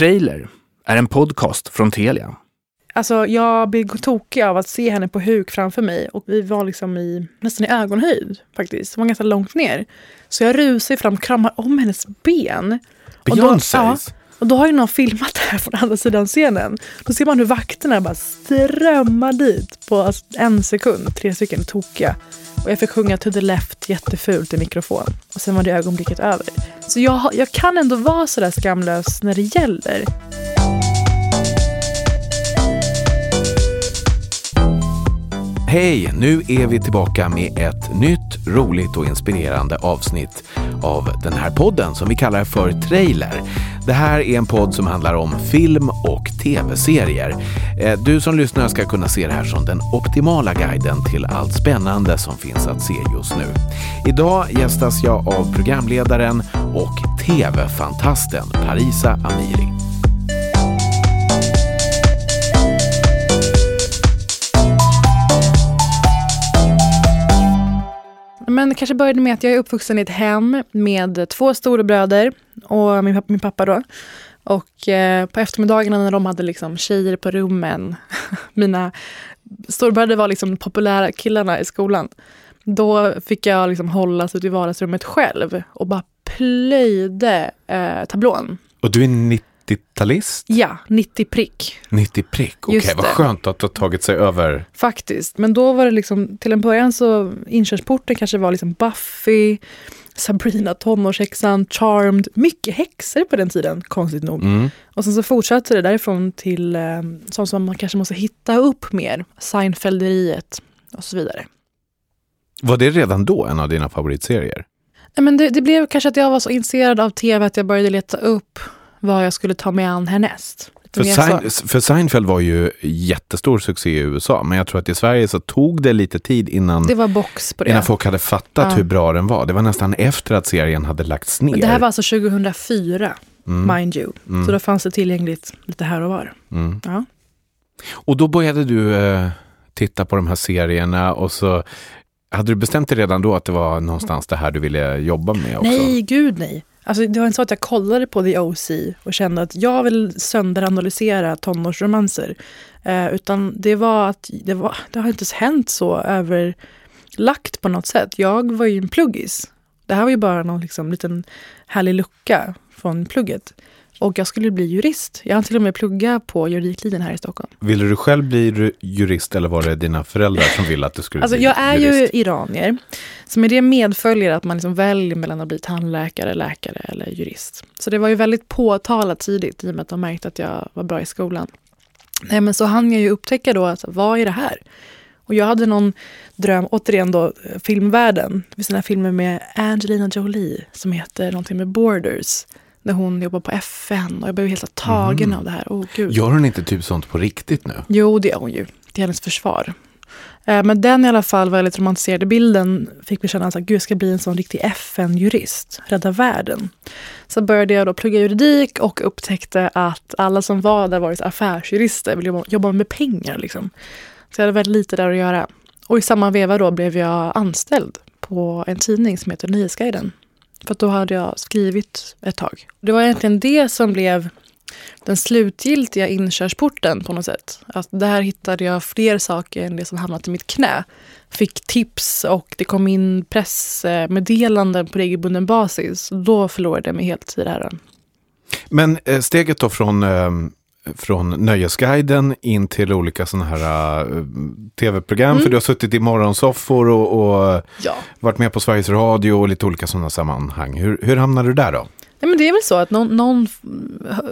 Trailer är en podcast från Telia. Alltså jag blev tokig av att se henne på huk framför mig och vi var liksom i, nästan i ögonhöjd faktiskt. Det var ganska långt ner. Så jag rusar fram och kramar om hennes ben. Beyoncés? ja, och då har ju någon filmat det här från andra sidan scenen. Då ser man hur vakterna bara strömmar dit på alltså en sekund. Tre stycken tokiga. Och jag fick sjunga To the left jättefult i mikrofon. Och sen var det ögonblicket över. Så jag, jag kan ändå vara sådär skamlös när det gäller. Hej! Nu är vi tillbaka med ett nytt, roligt och inspirerande avsnitt av den här podden som vi kallar för Trailer. Det här är en podd som handlar om film och tv-serier. Eh, du som lyssnar ska kunna se det här som den optimala guiden till allt spännande som finns att se just nu. Idag gästas jag av programledaren och tv-fantasten Parisa Amiri. Men det kanske började med att jag är uppvuxen i ett hem med två storebröder och min, pappa- min pappa då. Och eh, på eftermiddagarna när de hade liksom tjejer på rummen, mina storebröder var liksom populära killarna i skolan. Då fick jag liksom hållas ute i vardagsrummet själv och bara plöjde eh, tablån. Och du är 90-talist? Ja, 90 prick. 90 prick, okej Just vad skönt att har tagit sig över. Faktiskt. Men då var det liksom, till en början så inkörsporten kanske var liksom Buffy, Sabrina tonårshäxan, Charmed. Mycket häxor på den tiden, konstigt nog. Mm. Och sen så fortsatte det därifrån till eh, sånt som man kanske måste hitta upp mer. Seinfelderiet och så vidare. Var det redan då en av dina favoritserier? Men det, det blev kanske att jag var så intresserad av tv att jag började leta upp vad jag skulle ta mig an härnäst. För, Sein, för Seinfeld var ju jättestor succé i USA, men jag tror att i Sverige så tog det lite tid innan, Det var box på det. innan folk hade fattat Ja. hur bra den var. Det var nästan efter att serien hade lagts ner. Men det här var alltså 2004, Mm. mind you. Mm. Så då fanns det tillgängligt lite här och var. Mm. Ja. Och då började du eh, titta på de här serierna och så hade du bestämt dig redan då att det var någonstans det här du ville jobba med också? Nej, gud nej. Alltså, det var inte så att jag kollade på The OC och kände att jag vill sönderanalysera tonårsromanser. Eh, utan det var att det, var, det har inte hänt så överlagt på något sätt. Jag var ju en pluggis. Det här var ju bara någon liksom, liten härlig lucka från plugget. Och jag skulle bli jurist. Jag har till och med pluggat på juridiklinjen här i Stockholm. Ville du själv bli jurist eller var det dina föräldrar som ville att du skulle Alltså bli jag är jurist? ju iranier. Så med det medföljer att man liksom väljer mellan att bli tandläkare, läkare eller jurist. Så det var ju väldigt påtalat tidigt i och med att de märkte att jag var bra i skolan. Nej men så hann jag ju upptäcka då att vad är det här? Och jag hade någon dröm, återigen då filmvärlden. Det finns den här filmen med Angelina Jolie som heter någonting med Borders. När hon jobbar på FN och jag blev helt tagen Mhm. av det här. Åh gud. Gör hon inte typ sånt på riktigt nu? Jo, det är hon ju. Till hennes försvar. Eh, Men den i alla fall väldigt romantiserade bilden fick mig känna att gud, jag ska bli en sån riktig FN-jurist, rädda världen. Så började jag då plugga juridik och upptäckte att alla som var där var affärsjurister, ville jobba, jobba med pengar. Liksom. Så jag hade väldigt lite där att göra. Och i samma veva då blev jag anställd på en tidning som heter Nyhetsguiden. För då hade jag skrivit ett tag. Det var egentligen det som blev den slutgiltiga inkörsporten på något sätt. Att där hittade jag fler saker än det som hamnat i mitt knä. Fick tips och det kom in pressmeddelanden på regelbunden basis. Då förlorade jag mig helt i det här. Men eh, steget då från, eh, från Nöjesguiden in till olika sådana här eh, tv-program, Mm. för du har suttit i morgonsoffor och, och Ja. varit med på Sveriges Radio och lite olika sådana sammanhang. Hur, hur hamnade du där då? Nej, men det är väl så att någon, någon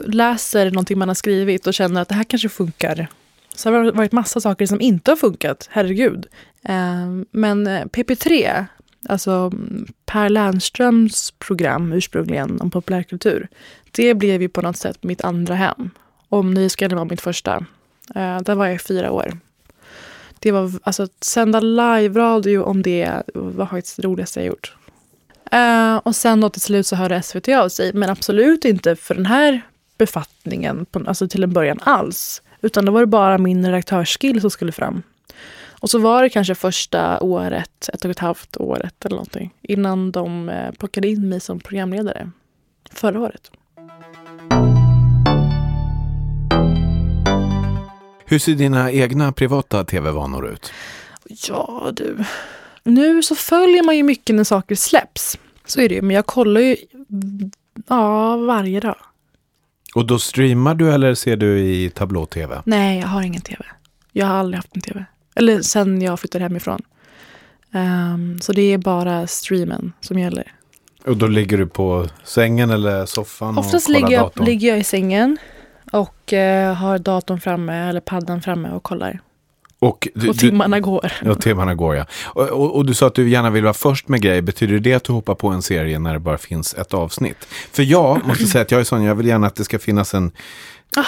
läser någonting man har skrivit och känner att det här kanske funkar. Så har det varit massa saker som inte har funkat, herregud. Eh, Men eh, PP3, alltså mm, Per Lernströms program ursprungligen om populärkultur, det blev ju på något sätt mitt andra hem. Om Nyhetsguiden var mitt första. Eh, Där var jag i fyra år. Det var, alltså, att sända live-radio om det var faktiskt det roligaste jag gjort. Eh, och sen då till slut så hörde SVT av sig, men absolut inte för den här befattningen, på, alltså till en början alls. Utan då var det bara min redaktörsskill som skulle fram. Och så var det kanske första året, ett och ett halvt året eller någonting, innan de eh, plockade in mig som programledare. Förra året. Hur ser dina egna privata tv-vanor ut? Ja, du. Nu så följer man ju mycket när saker släpps. Så är det ju. Men jag kollar ju ja, varje dag. Och då streamar du eller ser du i tablå-tv? Nej, jag har ingen tv. Jag har aldrig haft en tv. Eller sen jag flyttade hemifrån. Um, så det är bara streamen som gäller. Och då ligger du på sängen eller soffan Oftast och kollar ligger datorn? jag, ligger jag i sängen och eh, har datorn framme eller paddan framme och kollar. och du, Och timmarna går. Du, ja, timmarna går ja. Och, och, och du sa att du gärna vill vara först med grejer. Betyder det att du hoppar på en serie när det bara finns ett avsnitt? För jag måste säga att jag är sån, jag vill gärna att det ska finnas en,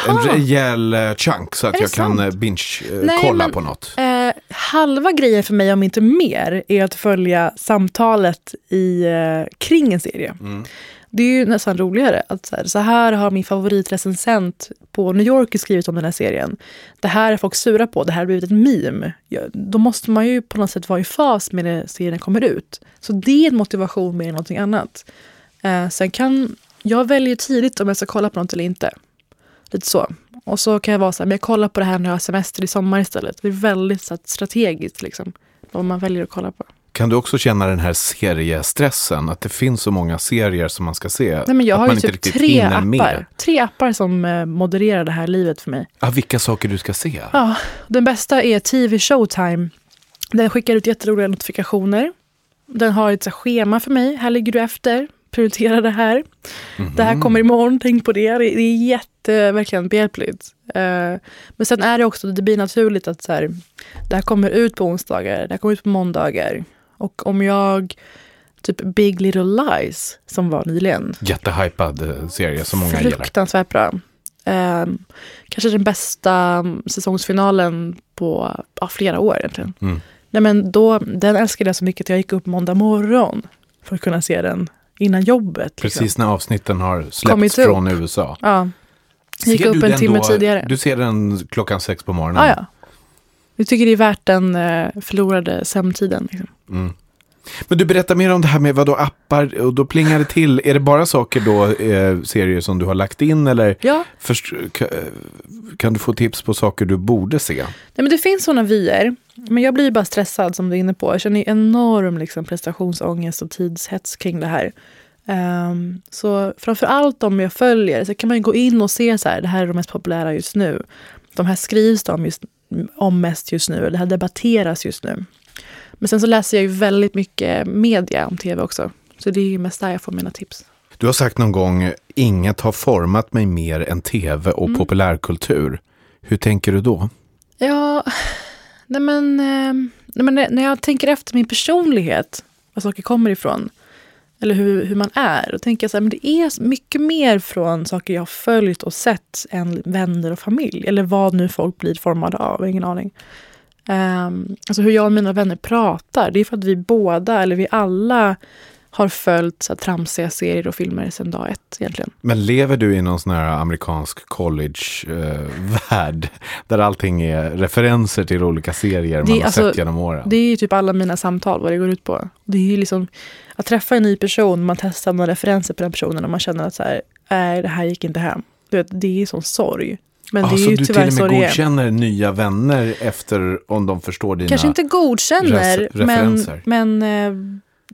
en rejäl eh, chunk så att jag kan sant? eh, binge-kolla men- på något. Eh, halva grejen för mig, om inte mer, är att följa samtalet i, eh, kring en serie. Mm. Det är ju nästan roligare. Att så, här, så här har min favoritrecensent på New York skrivit om den här serien. Det här är folk sura på, det här har blivit ett meme. Ja, då måste man ju på något sätt vara i fas med när serien kommer ut. Så det är en motivation mer än någonting annat. Eh, sen kan, jag väljer tidigt om jag ska kolla på något eller inte. Lite så. Och så kan jag vara så här, men jag kollar på det här när jag har semester i sommar istället. Det är väldigt så här, strategiskt liksom. Vad man väljer att kolla på. Kan du också känna den här seriestressen? Att det finns så många serier som man ska se? Nej, men jag att har man ju typ tre appar. med. Tre appar som eh, modererar det här livet för mig. Ah, vilka saker du ska se? Ja, den bästa är TV Showtime. Den skickar ut jätteroliga notifikationer. Den har ett så här schema för mig. Här ligger du efter. Prioritera det här. Det här kommer imorgon, tänk på det. Det är jätte, verkligen behjälpligt. Eh, men sen är det också, det blir naturligt att så här, det här kommer ut på onsdagar, det här kommer ut på måndagar. Och om jag, typ Big Little Lies, som var nyligen, Jättehypad eh, serie som många gillar. Fruktansvärt bra. Eh, kanske den bästa säsongsfinalen på ja, flera år egentligen. Mm. Nej, men då, den älskade jag så mycket att jag gick upp måndag morgon för att kunna se den innan jobbet. liksom. Precis när avsnitten har släppts upp. från USA. Ja. Gick Ser upp en timme då- tidigare. Du ser den klockan sex på morgonen? Ja, ja. Jag tycker det är värt den eh, förlorade sömntiden. Liksom. Mm. Men du berättar mer om det här med vad då appar och då plingar det till. Är det bara saker då, eh, serier som du har lagt in eller Ja, först, eh, kan du få tips på saker du borde se? Nej, men det finns sådana vyer. Men jag blir bara stressad som du är inne på. Jag känner enorm liksom, prestationsångest och tidshets kring det här. Um, så framför allt om jag följer så kan man gå in och se så här, det här är de mest populära just nu. De här skrivs det om, om mest just nu, det här debatteras just nu. Men sen så läser jag ju väldigt mycket media om tv också. Så det är ju mest där jag får mina tips. Du har sagt någon gång, inget har format mig mer än tv och populärkultur. Hur tänker du då? Ja, nej men, eh, nej men när jag tänker efter min personlighet, var saker kommer ifrån, eller hur, hur man är, då tänker jag så här, men det är mycket mer från saker jag har följt och sett än vänner och familj. Eller vad nu folk blir formade av, ingen aning. Um, alltså hur jag och mina vänner pratar, det är för att vi båda, eller vi alla, har följt så här, tramsiga serier och filmer sedan dag ett egentligen. Men lever du i någon sån här amerikansk college-värld där allting är referenser till olika serier man Det- har alltså, sett genom åren? Det är ju typ alla mina samtal, vad det går ut på. Det är ju liksom att träffa en ny person, man testar några referenser på den personen och man känner att så här, nej, det här gick inte hem. Du vet, det är sån sorg. Men ah, det är så ju du till och med det är. godkänner nya vänner efter om de förstår dina... Kanske inte godkänner, res- men, referenser. men eh,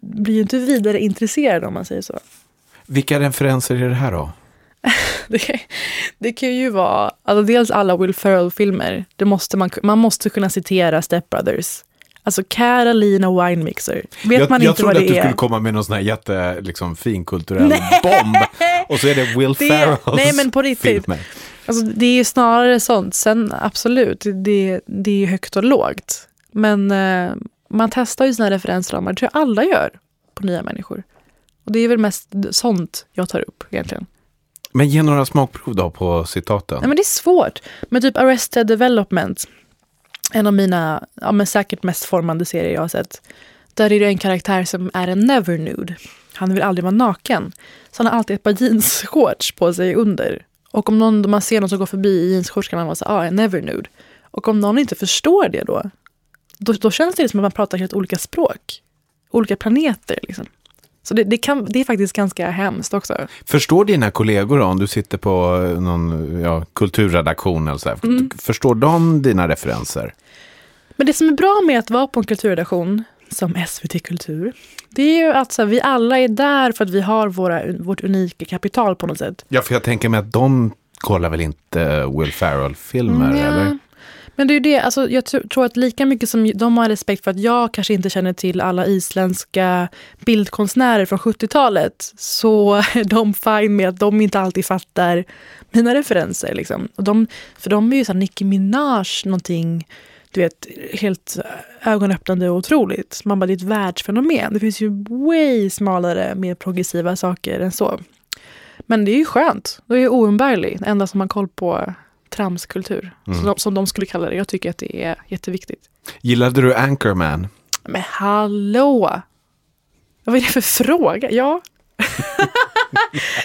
blir ju inte vidare intresserad om man säger så. Vilka referenser är det här då? Det, det kan ju vara, alltså dels alla Will Ferrell-filmer. Det måste man, man måste kunna citera Step Brothers. Alltså Carolina Wine Mixer. Vet jag man jag inte trodde vad att det du är? skulle komma med någon sån här jätte, liksom, finkulturell bomb. Och så är det Will Det- Ferrells nej, men på riktigt. filmer. Alltså, det är snarare sånt. Sen absolut, det, det är ju högt och lågt. Men eh, man testar ju sina referensramar. Det tror jag alla gör på nya människor. Och det är väl mest sånt jag tar upp egentligen. Men ge några smakprov då på citaten. Nej, men det är svårt. Men typ Arrested Development, en av mina ja, men säkert mest formande serier jag har sett. Där är det en karaktär som är en never nude. Han vill aldrig vara naken. Så han har alltid ett par jeansshorts på sig under. Och om någon, man ser någon som går förbi i jeansshorts kan man vara så ah, never nude. Och om någon inte förstår det då, då, då känns det som att man pratar helt olika språk. Olika planeter liksom. Så det, det, kan, det är faktiskt ganska hemskt också. Förstår dina kollegor då, om du sitter på eh, någon ja, kulturredaktion eller så här, Mm. förstår de dina referenser? Men det som är bra med att vara på en kulturredaktion som SVT Kultur, det är ju att så här, vi alla är där för att vi har våra, vårt unika kapital på något sätt. Ja, för jag tänker mig att de kollar väl inte Will Ferrell-filmer, Mm, ja. eller? Men det är ju det, alltså, jag tr- tror att lika mycket som de har respekt för att jag kanske inte känner till alla isländska bildkonstnärer från 70-talet, så är de fine med att de inte alltid fattar mina referenser. Liksom. Och de, för de är ju så här Nicki Minaj någonting, du vet, helt ögonöppnande och otroligt. Man bara, det är ett världsfenomen. Det finns ju way smalare, mer progressiva saker än så. Men det är ju skönt. Då är jag oumbärlig. Det enda som har koll på tramskultur. Mm. Som, de, som de skulle kalla det. Jag tycker att det är jätteviktigt. Gillade du Anchorman? Men hallå! Vad är det för fråga? Ja.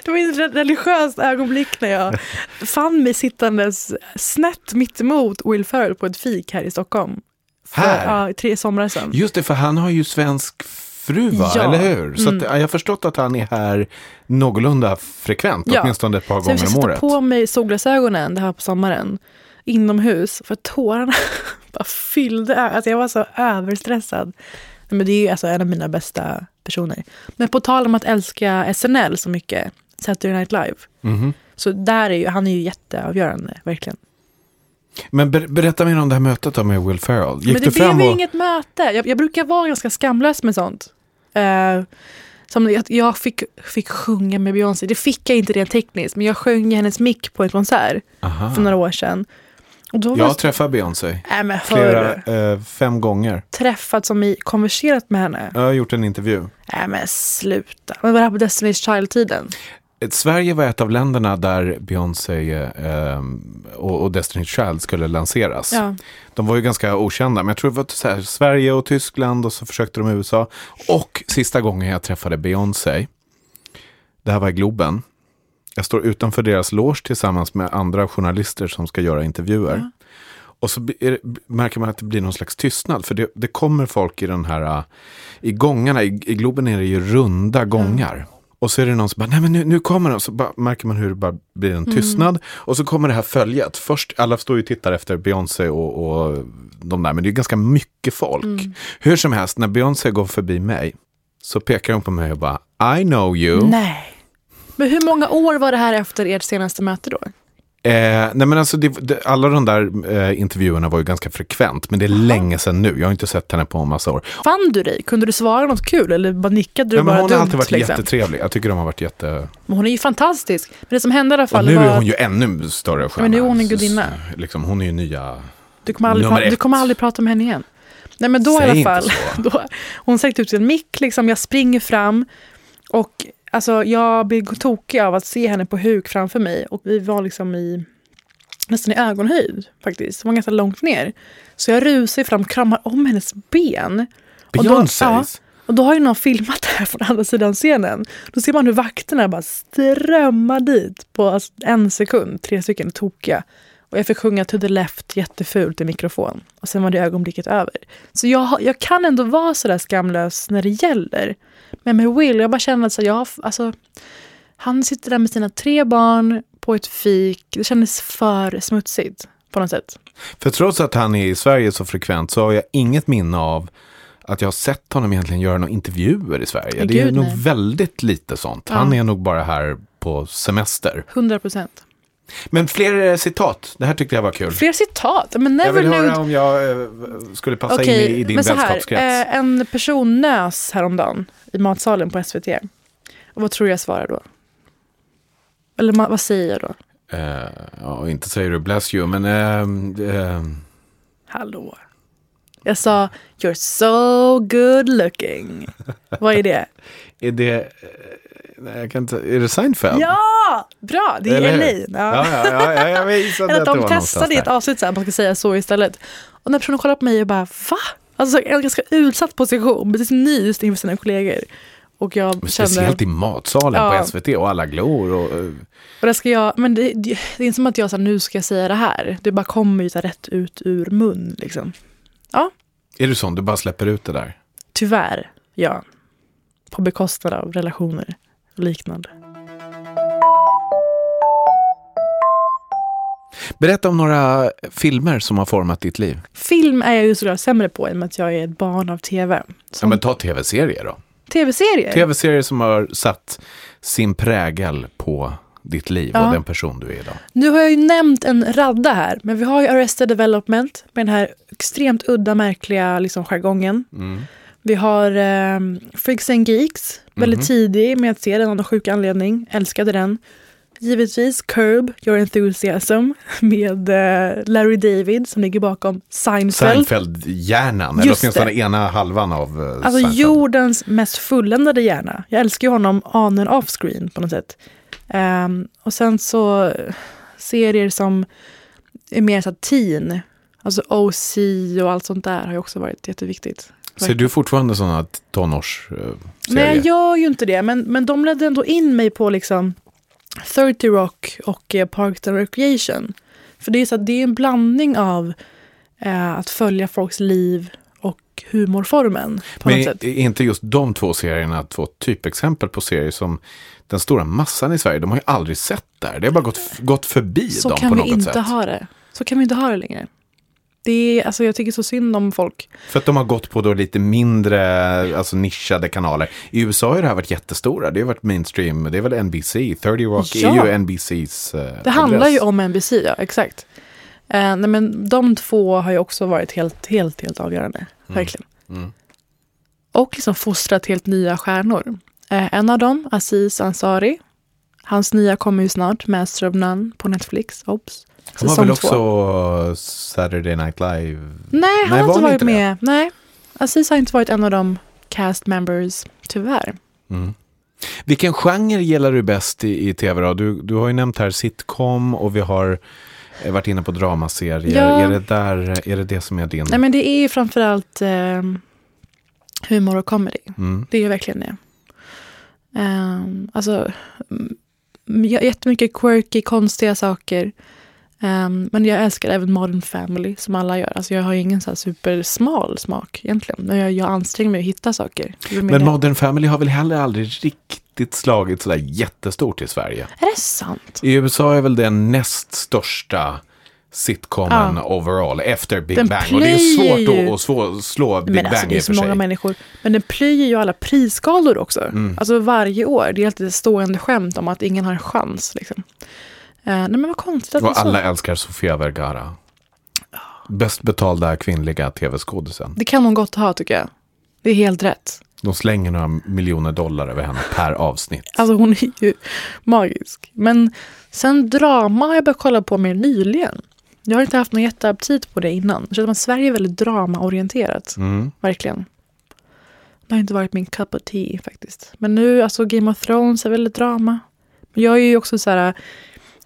det var ett religiöst ögonblick när jag fann mig sittandes snett mittemot Will Ferrell på ett fik här i Stockholm. För, Här? Ja, tre somrar sedan. Just det, för han har ju svensk fru, va? Ja. eller hur? Så Mm. att, ja, jag har förstått att han är här någorlunda frekvent, Ja. åtminstone ett par Så jag gånger om året. på mig solglasögonen det här på sommaren. Inomhus. För tårarna bara fyllde Alltså jag var så överstressad. Men det är ju alltså en av mina bästa personer. Men på tal om att älska SNL så mycket. Saturday Night Live. Mhm. Så där är ju, han är ju jätteavgörande, verkligen. Men ber, berätta mer om det här mötet då med Will Ferrell. Gick Men det blev fram och... inget möte. Jag, jag brukar vara ganska skamlös med sånt. Eh, som jag, jag fick, fick sjunga med Beyoncé. Det fick jag inte rent tekniskt, men jag sjöng i hennes mick på en konsert Aha. för några år sedan. Var Jag har jag träffat Beyoncé äh, flera, eh, fem gånger. träffat som i konverserat med henne. Jag har gjort en intervju. Nej men sluta. Men var det här på Destiny's Child-tiden? Ett- Sverige var ett av länderna där Beyoncé eh, och, och Destiny's Child skulle lanseras. Ja. De var ju ganska okända, men jag tror det var så här, Sverige och Tyskland och så försökte de i USA. Och sista gången jag träffade Beyoncé, det här var i Globen. Jag står utanför deras loge tillsammans med andra journalister som ska göra intervjuer. Ja. Och så det, märker man att det blir någon slags tystnad. För det, det kommer folk i den här, äh, i gångarna, i, i Globen är det ju runda gångar. Och så är det någon som bara, nej men nu, nu kommer de. Så bara, märker man hur det bara blir en tystnad. Och så kommer det här följet. Först, alla står ju och tittar efter Beyoncé och, och de där, men det är ganska mycket folk. Hur som helst, när Beyoncé går förbi mig så pekar hon på mig och bara, I know you. Nej. Men hur många år var det här efter ert senaste möte då? Eh, nej men alltså det, det, alla de där eh, intervjuerna var ju ganska frekvent, men det är länge sedan nu. Jag har inte sett henne på en massa år. Fann du dig? Kunde du svara något kul eller bara nickade du men bara hon dumt? har alltid varit liksom? jättetrevlig. Jag tycker de har varit jätte... Men hon är ju fantastisk. Men det som hände i alla Och fall nu var är hon ju ännu större stjärna. men nu är hon en gudinna. Liksom, hon är ju nya... du kommer, aldrig pra- du kommer aldrig prata med henne igen. Nej men då Säg i alla fall. Då, hon sträckte ut en mick, liksom, jag springer fram och alltså, jag blir tokig av att se henne på huk framför mig. Och vi var liksom i nästan i ögonhöjd faktiskt. Hon var ganska långt ner. Så jag rusar fram och kramar om hennes ben. Och då- Beyoncés? ja. Och då har ju någon filmat det här från andra sidan scenen. Då ser man hur vakterna bara strömmar dit på alltså en sekund. Tre stycken tokiga. Och jag fick sjunga To the left jättefult i mikrofon. Och sen var det ögonblicket över. Så jag, jag kan ändå vara sådär skamlös när det gäller. Men med Will, jag bara känner att så jag, alltså, han sitter där med sina tre barn på ett fik. Det kändes för smutsigt på något sätt. För trots att han är i Sverige så frekvent så har jag inget minne av att jag har sett honom egentligen göra några intervjuer i Sverige. Men det är gud, nog nej. väldigt lite sånt. Ja. Han är nog bara här på semester. 100 procent. Men fler eh, citat. Det här tyckte jag var kul. Fler citat. Men Jag never vill knew höra om jag eh, skulle passa Okej, in i, i din men så vänskapskrets. eh, en person nös häromdagen i matsalen på SVT. Och vad tror jag svarar då? Eller vad säger jag då? Eh, ja, inte säger du bless you, men... ehm, ehm, Hallå. Jag sa you're so good looking. vad är det? är det... nej, jag kan inte, är det Seinfeld? Ja! Bra, det är Eller? Elaine. Ja, ja, ja, ja, jag visade Eller att att de testade i ett avsnitt så här, man ska säga så istället. Och när personen kollar på mig och bara va? Alltså en ganska utsatt position, precis nyss inför sina kollegor. Och jag Men kände... Speciellt i matsalen Ja. på SVT och alla glor. Och, eh, Och det ska jag, men det, det, det är inte som att jag här, nu ska jag säga det här. Det bara kommer ju rätt ut ur mun. Liksom. är du sån? Du bara släpper ut det där? Tyvärr, ja. på bekostnad av relationer och liknande. Berätta om några filmer som har format ditt liv. Film är jag ju såklart sämre på i och med att jag är ett barn av tv. Ja, Som men ta tv-serier då. tv-serier? Tv-serier som har satt sin prägel på ditt liv Ja. och den person du är idag. Nu har jag ju nämnt en radda här, men vi har ju Arrested Development med den här extremt udda, märkliga liksom, jargongen. Mm. Vi har eh, Freaks and Geeks, väldigt Mhm. tidig med att se den av någon sjuk anledning. Älskade den. Givetvis Curb, Your Enthusiasm med eh, Larry David som ligger bakom Seinfeld. Seinfeld-hjärnan, eller åtminstone ena halvan av eh, Alltså Seinfeld. jordens mest fulländade hjärna. Jag älskar ju honom on and off screen på något sätt. Ehm, och sen så eh, serier som är mer så teen. Alltså OC och allt sånt där har ju också varit jätteviktigt. Ser du fortfarande sådana tonårsserier? Nej, jag gör ju inte det. Men, men de ledde ändå in mig på liksom 30 Rock och eh, Parks and Recreation. För det är, så att det är en blandning av eh, att följa folks liv och humorformen. Men är inte just de två serierna två typexempel på serier som den stora massan i Sverige, de har ju aldrig sett där. Det har bara gått, gått förbi Så dem kan på vi något inte sätt. ha det. Så kan vi inte ha det längre. Det alltså jag tycker så synd om folk. För att de har gått på då lite mindre, alltså nischade kanaler. I USA har det här varit jättestora, det har varit mainstream, det är väl NBC, 30 Rock Ja. är ju NBCs eh, Det handlar ju om NBC, ja exakt. Eh, nej, men de två har ju också varit helt, helt, helt avgörande. Verkligen. Mm. Och liksom fostrat helt nya stjärnor. Eh, en av dem, Aziz Ansari. Hans nya kommer ju snart, Master of None på Netflix. Ops. Har Säsong väl två. också Saturday Night Live? Nej, han Nej, har var inte varit inte det? med. Nej, Aziz har inte varit en av de cast members, tyvärr. Mm. Vilken genre gillar du bäst i, i tv då? Du, du har ju nämnt här sitcom och vi har eh, varit inne på dramaserier. Ja. Är, det där, är det det som är din? Nej, men det är ju framförallt eh, humor och comedy. Mm. Det är ju verkligen det. Um, alltså, jättemycket quirky, konstiga saker. Ehm, men jag älskar även Modern Family, som alla gör. Alltså, jag har ingen så supersmal smak egentligen. Men jag, jag anstränger mig att hitta saker. Det Men det. Modern Family har väl heller aldrig riktigt slagit sådär jättestort i Sverige. Är det sant? I USA är väl den näst största sitcomen Ja. overall efter Big Den Bang. Och det är svårt att, att slå, Big Men alltså, Bang det i är så för många sig. människor. Men den plöjer ju alla prisskalor också. Mm. Alltså varje år. Det är alltid ett stående skämt om att ingen har en chans. Liksom. Eh, nej men vad konstigt att Och så. alla älskar Sofia Vergara. Bäst betalda kvinnliga tv-skådisen. Det kan hon gott ha tycker jag. Det är helt rätt. De slänger några miljoner dollar över henne per avsnitt. Alltså hon är ju magisk. Men sen drama har jag börjat kolla på mer nyligen. Jag har inte haft någon jätteaptit på det innan. Jag känner att Sverige är väldigt dramaorienterat. Mm. Verkligen. Det har inte varit min cup of tea faktiskt. Men nu, alltså Game of Thrones är väldigt drama. Men jag är ju också så här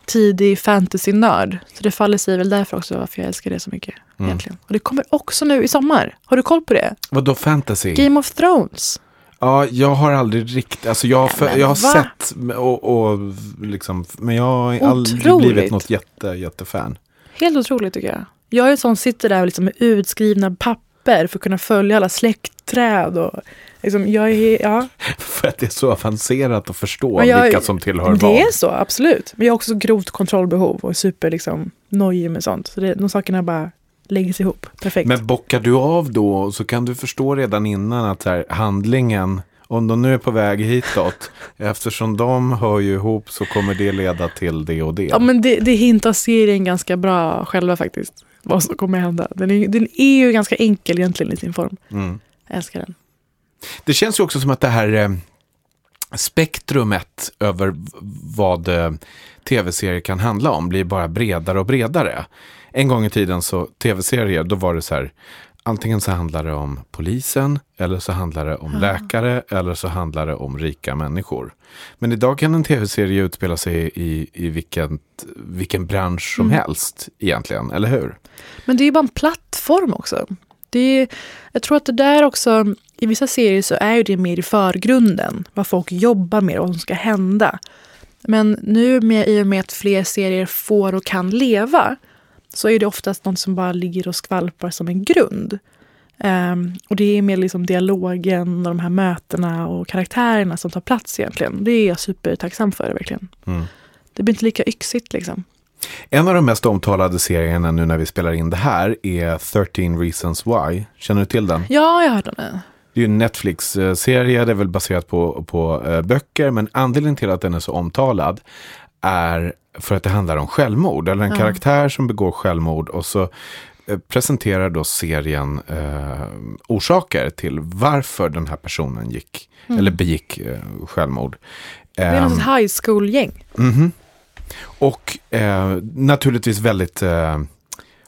tidig fantasy-nörd. Så det faller sig väl därför också varför jag älskar det så mycket. Mm. Egentligen. Och det kommer också nu i sommar. Har du koll på det? Vadå fantasy? Game of Thrones. Ja, jag har aldrig riktigt, alltså jag, för, jag har va? sett och, och liksom, men jag har aldrig Otroligt. blivit något jätte, jättefan. Helt otroligt tycker jag. Jag är en sån sitter där liksom med utskrivna papper för att kunna följa alla släktträd. Och, liksom, jag är, ja, För att det är så avancerat att förstå jag- vilka som tillhör det vad. är så, absolut. Men jag har också så grovt kontrollbehov och super liksom, nojig med sånt. Så det, de sakerna bara läggs ihop. Perfekt. Men bockar du av då så kan du förstå redan innan att här, handlingen, om de nu är på väg hitåt, eftersom de hör ju ihop så kommer det leda till det och det. ja, men det, det hintar serien ganska bra själva faktiskt. Vad som kommer hända. Den är, den är ju ganska enkel egentligen i sin form. Mm. Jag älskar den. Det känns ju också som att det här eh, spektrumet över vad eh, tv-serier kan handla om blir bara bredare och bredare. En gång i tiden så tv-serier, då var det så här, antingen så handlar det om polisen, eller så handlar det om Ja. läkare, eller så handlar det om rika människor. Men idag kan en tv-serie utspela sig i, i vilken, vilken bransch som Mm. helst egentligen, eller hur? Men det är ju bara en plattform också. Det är, jag tror att det där också, i vissa serier så är ju det mer i förgrunden. Vad folk jobbar med och vad som ska hända. Men nu med, i och med att fler serier får och kan leva så är det oftast något som bara ligger och skvalpar som en grund. Ehm, och det är mer liksom dialogen och de här mötena och karaktärerna som tar plats egentligen. Det är jag supertacksam för verkligen. Mm. Det blir inte lika yxigt liksom. En av de mest omtalade serierna nu när vi spelar in det här är 13 Reasons Why. Känner du till den? Ja, jag har hört om det. Det är ju en Netflix-serie, det är väl baserat på, på eh, böcker, men anledningen till att den är så omtalad är för att det handlar om självmord, eller en Ja. karaktär som begår självmord och så eh, presenterar då serien eh, orsaker till varför den här personen gick, eller begick eh, självmord. Mm. Det är något high school-gäng. Mhm. Och eh, naturligtvis väldigt eh,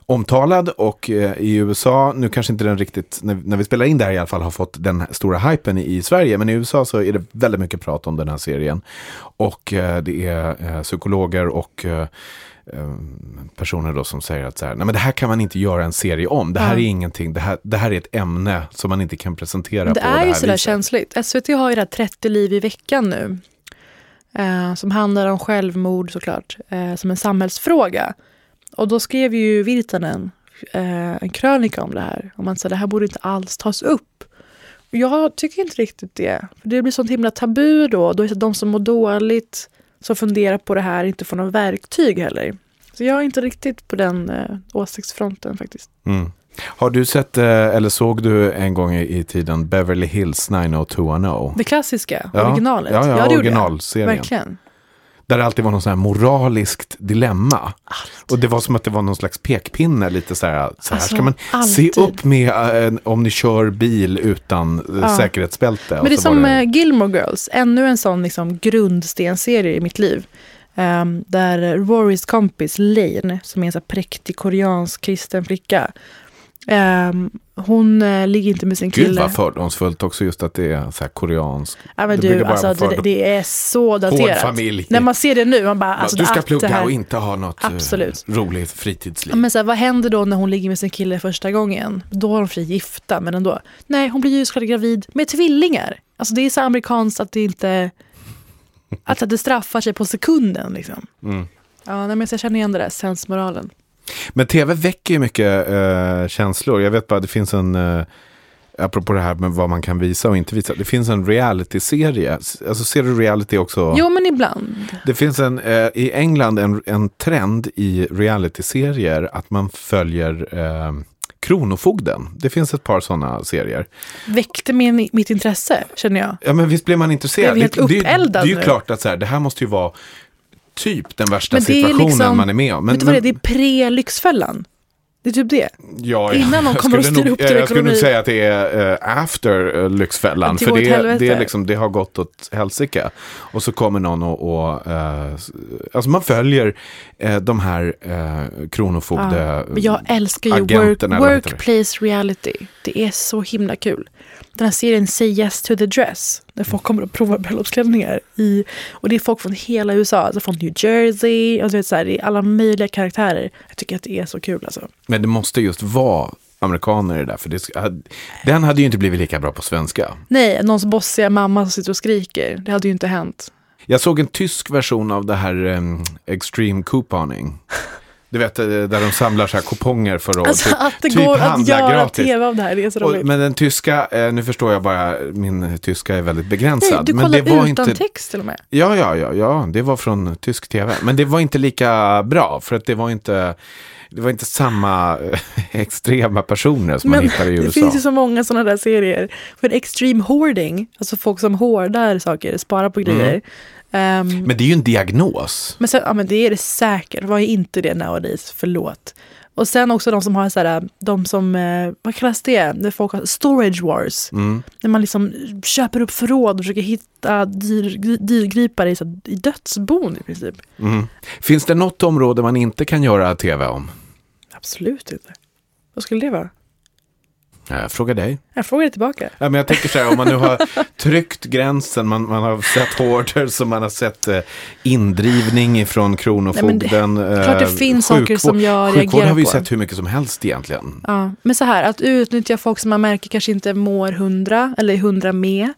omtalad och eh, i USA, nu kanske inte den riktigt, när, vi spelar in det här i alla fall, har fått den stora hypen i, Sverige. Men i USA så är det väldigt mycket prat om den här serien. Och eh, det är eh, psykologer och personer då som säger att så här, Nej, men det här kan man inte göra en serie om. Det här Ja. är ingenting, det här, det här är ett ämne som man inte kan presentera Det på är det ju här sådär känsligt. SVT har ju det här 30 liv i veckan nu. Eh, som handlar om självmord såklart, eh, som en samhällsfråga. Och då skrev ju Virtanen eh, en krönika om det här. Om man sa det här borde inte alls tas upp. Och jag tycker inte riktigt det. För det blir sånt himla tabu då. Då är det de som mår dåligt, som funderar på det här, inte får något verktyg heller. Så jag är inte riktigt på den eh, åsiktsfronten faktiskt. Mm. Har du sett, eh, eller såg du en gång i, tiden Beverly Hills 90210? Det klassiska, Ja, originalet. Ja, ja, jag. originalserien. Verkligen. Där det alltid var någon sån här moraliskt dilemma. Och det var som att det var någon slags pekpinne, lite så här, så här Alltså, ska man alltid. se upp med eh, om ni kör bil utan eh, Ja. säkerhetsbälte. Men det är som det- eh, Gilmore Girls, ännu en sån liksom grundstenserie i mitt liv. Um, där Rorys kompis Lane, som är en så präktig koreansk kristen flicka, ehm, hon eh, ligger inte med sin Gud kille. vad fördomsfullt också just att det är så här koreansk. ja, men det du, alltså, det, det är så daterat. familj. När man ser det nu, man bara... Alltså, du ska plugga här- och inte ha något eh, Absolut. roligt fritidsliv. Men så här, vad händer då när hon ligger med sin kille första gången? Då har de för sig gifta, men ändå. Nej, hon blir ju såklart gravid med tvillingar. Alltså det är så amerikanskt att det inte... Att det straffar sig på sekunden liksom. Mm. Ja, nej, men jag känner igen det där, sensmoralen. Men tv väcker ju mycket eh, känslor. Jag vet bara, det finns en, eh, apropå det här med vad man kan visa och inte visa. Det finns en reality-serie. Alltså ser du reality också? Jo, men ibland. Det finns en, eh, i England en, en trend i reality-serier att man följer eh, Kronofogden. Det finns ett par sådana serier. Väckte min, mitt intresse, känner jag. Ja men visst blir man intresserad. Blev helt det, det, det är ju nu. klart att så här, det här måste ju vara typ den värsta Men situationen liksom- man är med om. Men, Vet du vad det är? men- Det är pre-Lyxfällan. Det är typ det. Ja, Innan de jag kommer skulle styra nog- upp din Jag skulle nog ekonomi. säga att det är eh, after uh, Lyxfällan. Det För det, det, är liksom, det har gått åt helsike. Och så kommer någon och... och s- alltså man följer de här uh, kronofogde... Ja, men jag älskar ju work, workplace reality. Det är så himla kul. Den här serien Say Yes to the Dress. Där folk kommer och provar bröllopsklänningar. I, och det är folk från hela USA. Alltså från New Jersey. Och du vet, så här, det är alla möjliga karaktärer. Jag tycker att det är så kul alltså. Men det måste just vara amerikaner i det där. För det, den hade ju inte blivit lika bra på svenska. Nej, någons bossiga mamma som sitter och skriker. Det hade ju inte hänt. Jag såg en tysk version av det här um, Extreme Couponing. Du vet, eh, där de samlar så här kuponger för att Alltså typ, att det typ går att göra gratis. tv av det här. Det är så roligt. men den tyska, eh, nu förstår jag bara, min tyska är väldigt begränsad. Nej, du men det var utan inte, text till och med. Ja, ja, ja, ja, det var från tysk tv. Men det var inte lika bra, för att det var inte, det var inte samma eh, extrema personer som man Men hittar i det USA. finns ju så många sådana där serier. För extreme hoarding, alltså folk som hoardar saker, sparar på grejer. Ehm, Men det är ju en diagnos. men sen, ja men det är det säkert, vad är inte det nowadays, förlåt. Och sen också de som har så här, de som, eh, vad kallas det, när folk har storage wars. Mm. När man liksom köper upp förråd och försöker hitta dyr, i, så här, i dödsbon i princip. Mm. Finns det något område man inte kan göra tv om? Absolut inte. Vad skulle det vara? Ja, Jag frågar dig. Jag frågar det tillbaka. Ja, men jag tänker så här, om man nu har tryckt gränsen, man, man har sett hoarders och man har sett eh, indrivning ifrån Kronofogden. Nej, men klart det eh, finns saker som jag Sjukvård reagerar har vi ju på. sett hur mycket som helst egentligen. Ja, men så här, att utnyttja folk som man märker kanske inte mår hundra eller är hundra med.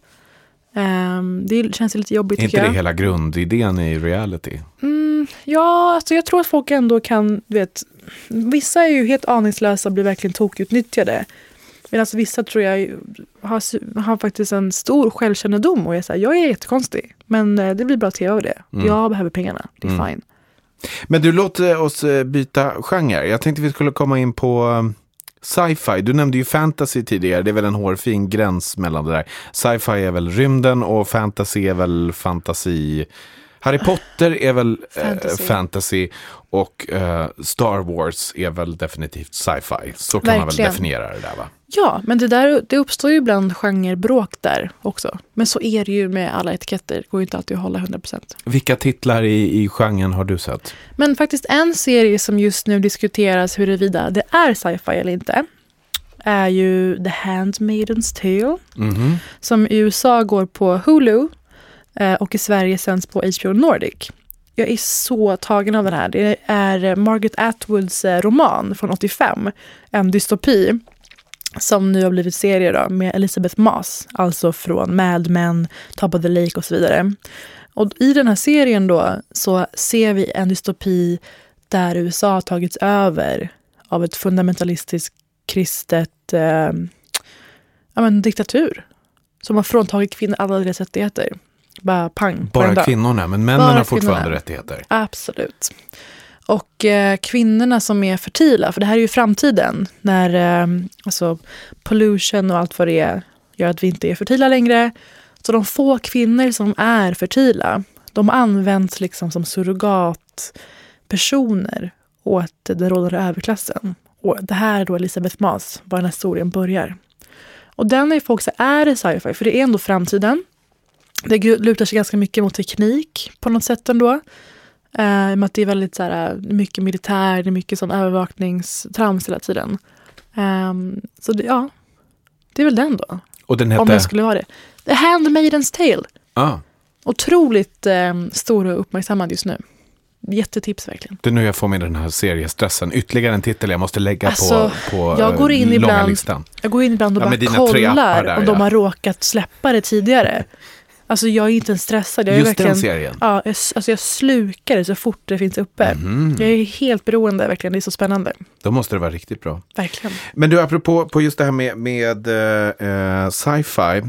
ehm, det känns lite jobbigt Är inte tycker det jag. hela grundidén i reality? Mm, ja, alltså jag tror att folk ändå kan, du vet, vissa är ju helt aningslösa och blir verkligen tokutnyttjade. Medan vissa tror jag har, har faktiskt en stor självkännedom och är så här, jag är jättekonstig. Men eh, det blir bra tv av det. Mm. Jag behöver pengarna, det är Mm. fine. Men du, låt eh, oss eh, byta genre. Jag tänkte vi skulle komma in på sci-fi. Du nämnde ju fantasy tidigare. Det är väl en hårfin gräns mellan det där. Sci-fi är väl rymden och fantasy är väl fantasi. Harry Potter är väl eh, fantasy. Fantasy. och eh, Star Wars är väl definitivt sci-fi. Så kan man väl Verkligen. definiera det där va? Ja, men det, där, det uppstår ju ibland genrebråk där också. Men så är det ju med alla etiketter. Det går ju inte alltid att hålla 100%. Vilka titlar i, i genren har du sett? Men faktiskt en serie som just nu diskuteras huruvida det är sci-fi eller inte är ju The Handmaid's Tale. Mhm. som i USA går på Hulu eh, Eh, och i Sverige sänds på HBO Nordic. Jag är så tagen av den här. Det är Margaret Atwoods eh, roman från 85, en dystopi som nu har blivit serie då, med Elizabeth Moss, alltså från Mad Men, Top of the Lake och så vidare. Och i den här serien då så ser vi en dystopi där USA har tagits över av ett fundamentalistiskt kristet eh, ja, men, diktatur. Som har fråntagit kvinnor alla deras rättigheter. Bara pang. Bara kvinnorna, men männen Bara har fortfarande kvinnorna. rättigheter. Absolut. Och eh, kvinnorna som är fertila, för det här är ju framtiden, när eh, alltså, pollution och allt vad det är gör att vi inte är fertila längre. Så de få kvinnor som är fertila, de används liksom som surrogatpersoner åt den rådande överklassen. Och det här är då Elisabeth Moss, var den här historien börjar. Och den är folk så är det sci-fi, för det är ändå framtiden. Det lutar sig ganska mycket mot teknik på något sätt ändå. Eh, med att det är väldigt så här, mycket militär, det är mycket sån övervakningstrams hela tiden. Ehm, så det, ja, det är väl den då. Och den Om hette... den skulle vara det. The Handmaid's Tale. ah, Otroligt eh, stor och uppmärksammad just nu. Jättetips verkligen. det är nu jag får med den här seriestressen. Ytterligare en titel jag måste lägga Alltså, på, på jag går in eh, långa ibland- listan. Jag går in ibland och Ja, bara kollar där, om de ja. har råkat släppa det tidigare. Alltså jag är inte ens stressad. Jag är Just verkligen, den serien. Ja, jag, alltså jag slukar det så fort det finns uppe. Mhm. Jag är helt beroende, verkligen. Det är så spännande. Då måste det vara riktigt bra. Verkligen. Men du, apropå på just det här med, med eh, sci-fi.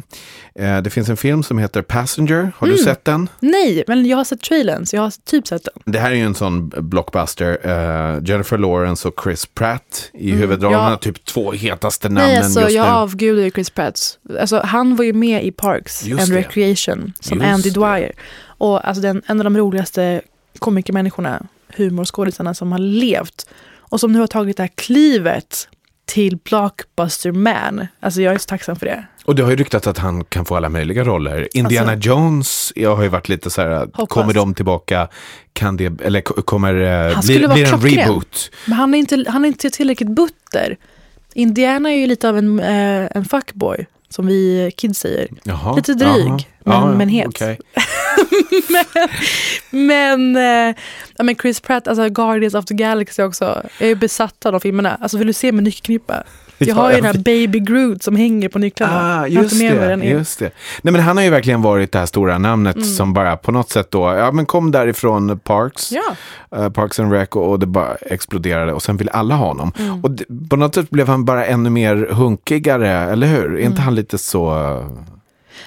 Eh, det finns en film som heter Passenger. Har du Mm. sett den? Nej, men jag har sett trailern, så jag har typ sett den. Det här är ju en sån blockbuster. Eh, Jennifer Lawrence och Chris Pratt i huvudrollerna. Mm, ja. Typ två hetaste namnen Nej, alltså just jag nu. avgudar ju Chris Pratt. Alltså, han var ju med i Parks Just and det. Recreation som Just Andy. Dwyer. Och alltså den, en av de roligaste komikermänniskorna, humorskådisarna som har levt. Och som nu har tagit det här klivet till Blockbuster Man. Alltså jag är så tacksam för det. Och det har ju ryktats att han kan få alla möjliga roller. Indiana Alltså- Jones, jag har ju varit lite så här, Hoppas. kommer de tillbaka? Kan det, eller ko- kommer, eh, Han blir, blir en reboot? Men han är inte, han är inte tillräckligt butter. Indiana är ju lite av en, eh, en fuckboy, som vi kids säger. Jaha, Lite dryg, jaha. Men- men het. okej. Men, eh, ja, men Chris Pratt, alltså Guardians of the Galaxy också. Jag är besatt av de filmerna. Alltså vill du se min nyckelknippa? Jag Ja, har ju den här Baby Groot som hänger på nycklarna. Ah, just det, just det. Nej, men han har ju verkligen varit det här stora namnet Mm. som bara på något sätt då, ja men kom därifrån Parks, Ja, eh, Parks and Rec och, och det bara exploderade och sen vill alla ha honom. Mm. Och det, på något sätt blev han bara ännu mer hunkigare, eller hur? Är Mm. inte han lite så...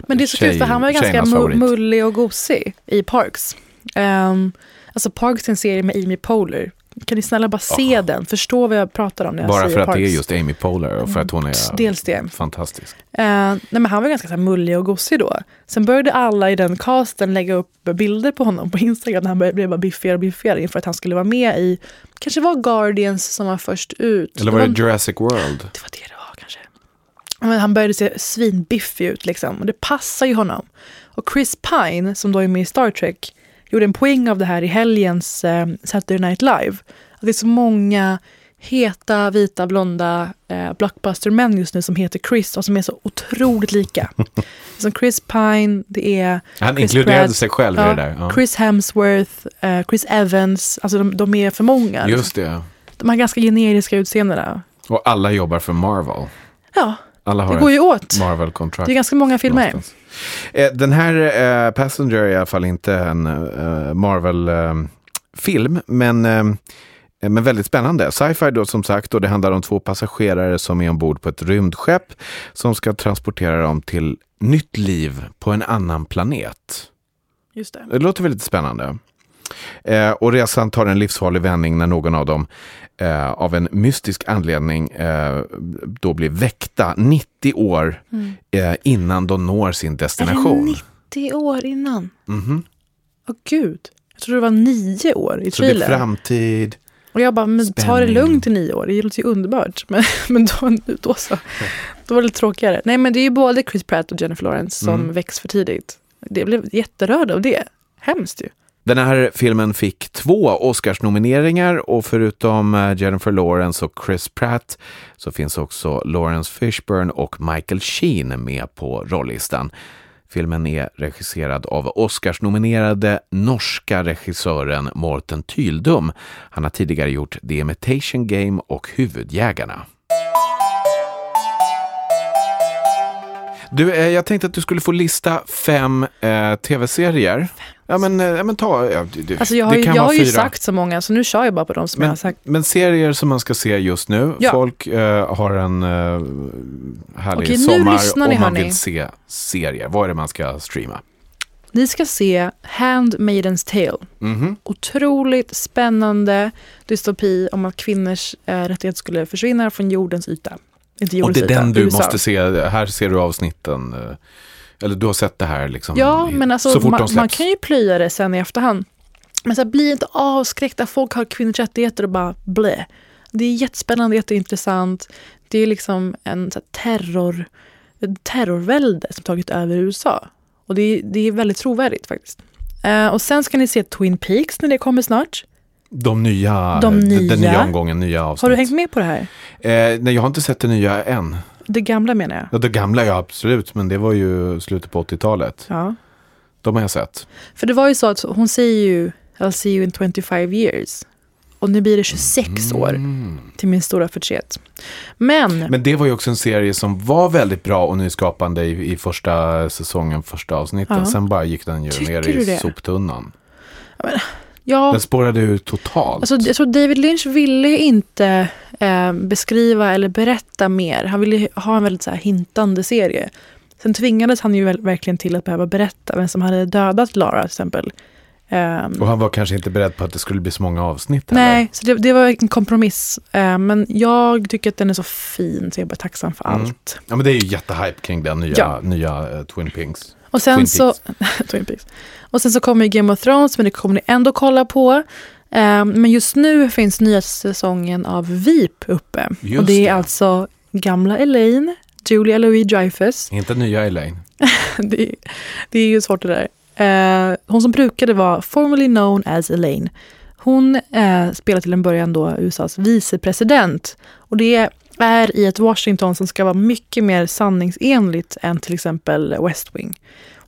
men det är så kul för han var ganska mu- mullig och gosig i Parks. Um, alltså Parks är en serie med Amy Poehler. Kan ni snälla bara se den? Förstå vad jag pratar om när jag Bara säger för att Parks. det är just Amy Poehler och för att hon är Dels det. fantastisk. Eh, nej, men han var ganska så här mullig och gosig då. Sen började alla i den casten lägga upp bilder på honom på Instagram han blev bara biffigare och biffigare inför att han skulle vara med i, kanske var Guardians som var först ut. Eller var det Jurassic World? Det var det det. Men han började se svinbiffig ut liksom. Och det passar ju honom. Och Chris Pine, som då är med i Star Trek, gjorde en poäng av det här i helgens eh, Saturday Night Live. Att det är så många heta, vita, blonda eh, blockbuster-män just nu som heter Chris och som är så otroligt lika. som Chris Pine, det är Han Chris inkluderade Pratt, sig själv i ja, det där. Ja. Chris Hemsworth, eh, Chris Evans. Alltså de, de är för många. Just det. De har ganska generiska utseendena. Och alla jobbar för Marvel. Ja, Alla har det går ju åt. Marvel-kontrakt. Det är ganska många filmer. någonstans. Eh, Den här eh, Passenger är i alla fall inte en eh, Marvel-film, men Men väldigt spännande. Sci-fi då som sagt och det handlar om två passagerare som är ombord på ett rymdskepp som ska transportera dem till nytt liv på en annan planet. Just det. Det låter väldigt spännande. Eh, och resan tar en livsfarlig vändning när någon av dem eh, av en mystisk anledning eh, då blir väckta 90 år eh, innan de når sin Mm. Är det destination. 90 år innan? Mhm. Åh gud. Jag trodde det var nio år i Så det är framtid. Och jag bara, men ta det lugnt i nio år. Det låter ju underbart. Men, men då, då så. Då var det lite tråkigare. Nej men det är ju både Chris Pratt och Jennifer Lawrence som Mm. väcks för tidigt. Det blev jätterörd av det. Hemskt ju. Den här filmen fick två Oscarsnomineringar och förutom eh, Jennifer Lawrence och Chris Pratt så finns också Lawrence Fishburne och Michael Sheen med på rollistan. Filmen är regisserad av Oscarsnominerade norska regissören Morten Tyldum. Han har tidigare gjort The Imitation Game och Huvudjägarna. Du, eh, jag tänkte att du skulle få lista fem eh, tv-serier. Ja men, eh, ja, men ta, ja, det, det- Alltså jag har, det ju, kan jag vara har ju fyra. sagt så många så nu kör jag bara på de som jag har sagt. men serier som man ska se just nu. Ja. Folk eh, har en eh, härlig Okej, nu sommar lyssnar ni, och man hörni. vill se serier. Vad är det man ska streama? Ni ska se Handmaidens Tale. Mhm. Otroligt spännande dystopi om att kvinnors eh, rättigheter skulle försvinna från jordens yta. Inte Och det är den du USA. måste se. Här ser du avsnitten. eh, Eller du har sett det här liksom. Ja, men alltså, så fort de man, släpps. man kan ju plöja det sen i efterhand. Men så här, bli inte avskräckta. Folk har kvinnors rättigheter och bara blä. Det är jättespännande, jätteintressant. Det är liksom en så här, terror, terrorvälde som tagit över USA. Och det är, det är väldigt trovärdigt faktiskt. Eh, och sen ska ni se Twin Peaks när det kommer snart. De nya, De Den, den nya. nya omgången, nya avsnitt. Har du hängt med på det här? Eh, nej, jag har inte sett det nya än. Det gamla menar jag. Ja, Det gamla, ja absolut, men det var ju slutet på 80-talet. Ja. De har jag sett. För det var ju så att hon säger ju I'll see you in 25 years. Och nu blir det 26 år Mm. till min stora förtret. Men, Men det var ju också en serie som var väldigt bra och nyskapande i, i första säsongen, första avsnitten. Ja. Sen bara gick den ju Tycker ner i det? soptunnan. Ja, Den spårade ur totalt. alltså, jag tror David Lynch ville inte eh, beskriva eller berätta mer. Han ville ha en väldigt så här, hintande serie. Sen tvingades han ju verkligen till att behöva berätta vem som hade dödat Lara till exempel. Ehm, och han var kanske inte beredd på att det skulle bli så många avsnitt. Nej, så det, det var en kompromiss. Eh, men jag tycker att den är så fin så jag är bara tacksam för Mm. allt. Ja, men det är ju jättehype kring den nya, Ja. nya eh, Twin Peaks. Och sen, Twin så, Twin Peaks. och sen så kommer ju Game of Thrones, men det kommer ni ändå kolla på. Eh, men just nu finns nya säsongen av VIP uppe. Just och det är det. alltså gamla Elaine, Julia Louis-Dreyfus. Inte nya Elaine. det, är- det är ju svårt det där. Eh, hon som brukade vara formerly known as Elaine. Hon eh, spelar till en början då USAs vicepresident. Och det är i ett Washington som ska vara mycket mer sanningsenligt än till exempel West Wing.